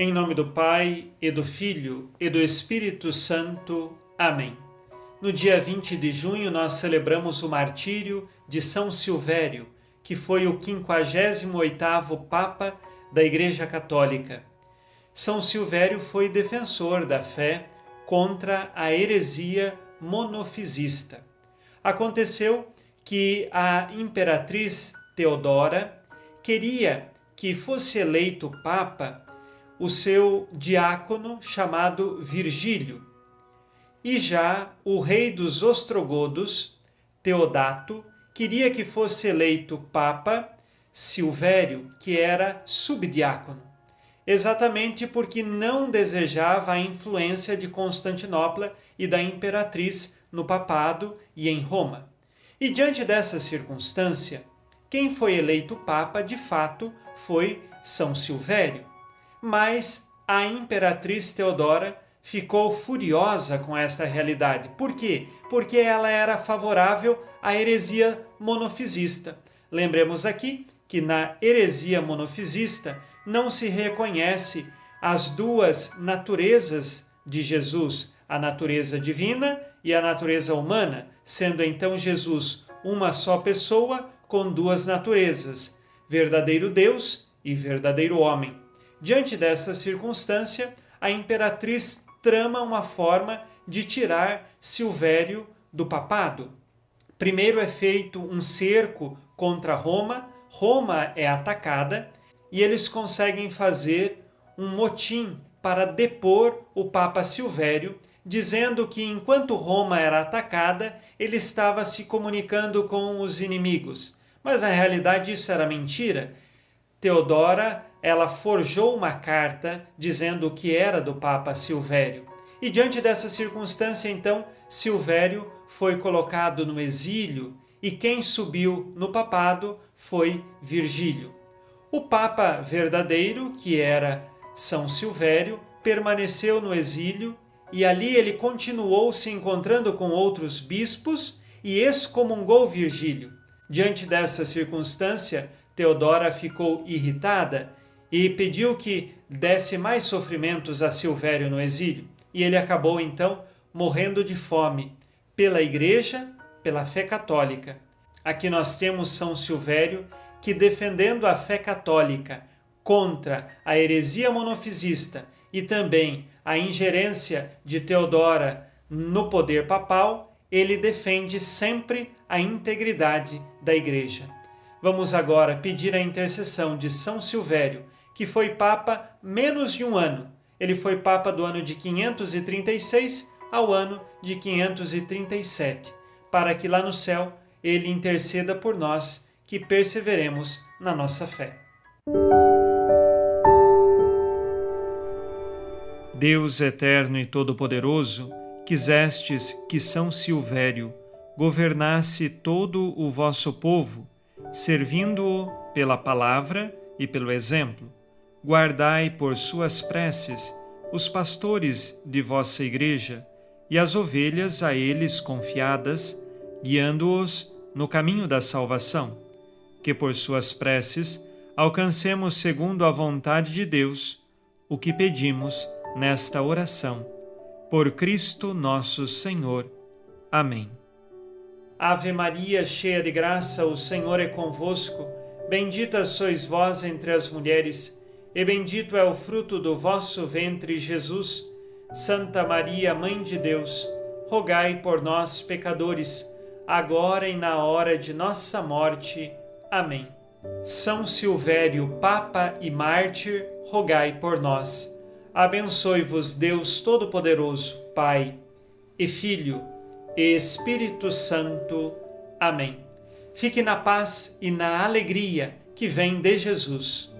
Em nome do Pai, e do Filho, e do Espírito Santo. Amém. No dia 20 de junho, nós celebramos o martírio de São Silvério, que foi o 58º Papa da Igreja Católica. São Silvério foi defensor da fé contra a heresia monofisista. Aconteceu que a imperatriz Teodora queria que fosse eleito papa o seu diácono chamado Virgílio. E já o rei dos ostrogodos, Teodato, queria que fosse eleito papa Silvério, que era subdiácono, exatamente porque não desejava a influência de Constantinopla e da imperatriz no papado e em Roma. E diante dessa circunstância, quem foi eleito papa de fato foi São Silvério mas a imperatriz Teodora ficou furiosa com essa realidade. Por quê? Porque ela era favorável à heresia monofisista. Lembremos aqui que na heresia monofisista não se reconhece as duas naturezas de Jesus, a natureza divina e a natureza humana, sendo então Jesus uma só pessoa com duas naturezas, verdadeiro Deus e verdadeiro homem. Diante dessa circunstância, a imperatriz trama uma forma de tirar Silvério do papado. Primeiro é feito um cerco contra Roma, Roma é atacada e eles conseguem fazer um motim para depor o Papa Silvério, dizendo que enquanto Roma era atacada, ele estava se comunicando com os inimigos. Mas na realidade isso era mentira. Teodora ela forjou uma carta dizendo que era do Papa Silvério. E diante dessa circunstância, então, Silvério foi colocado no exílio e quem subiu no papado foi Virgílio. O Papa verdadeiro, que era São Silvério, permaneceu no exílio e ali ele continuou se encontrando com outros bispos e excomungou Virgílio. Diante dessa circunstância, Teodora ficou irritada e pediu que desse mais sofrimentos a Silvério no exílio. E ele acabou então morrendo de fome pela Igreja, pela fé católica. Aqui nós temos São Silvério que, defendendo a fé católica contra a heresia monofisista e também a ingerência de Teodora no poder papal, ele defende sempre a integridade da Igreja. Vamos agora pedir a intercessão de São Silvério que foi papa menos de um ano. Ele foi papa do ano de 536 ao ano de 537, para que lá no céu ele interceda por nós que perseveremos na nossa fé. Deus eterno e todo-poderoso, quisestes que São Silvério governasse todo o vosso povo, servindo-o pela palavra e pelo exemplo guardai por suas preces os pastores de vossa igreja e as ovelhas a eles confiadas, guiando-os no caminho da salvação, que por suas preces alcancemos segundo a vontade de Deus o que pedimos nesta oração. Por Cristo nosso Senhor. Amém. Ave Maria, cheia de graça, o Senhor é convosco. Bendita sois vós entre as mulheres e bendito é o fruto do vosso ventre, Jesus. Santa Maria, Mãe de Deus, rogai por nós, pecadores, agora e na hora de nossa morte. Amém. São Silvério, Papa e Mártir, rogai por nós. Abençoe-vos Deus Todo-Poderoso, Pai e Filho e Espírito Santo. Amém. Fique na paz e na alegria que vem de Jesus.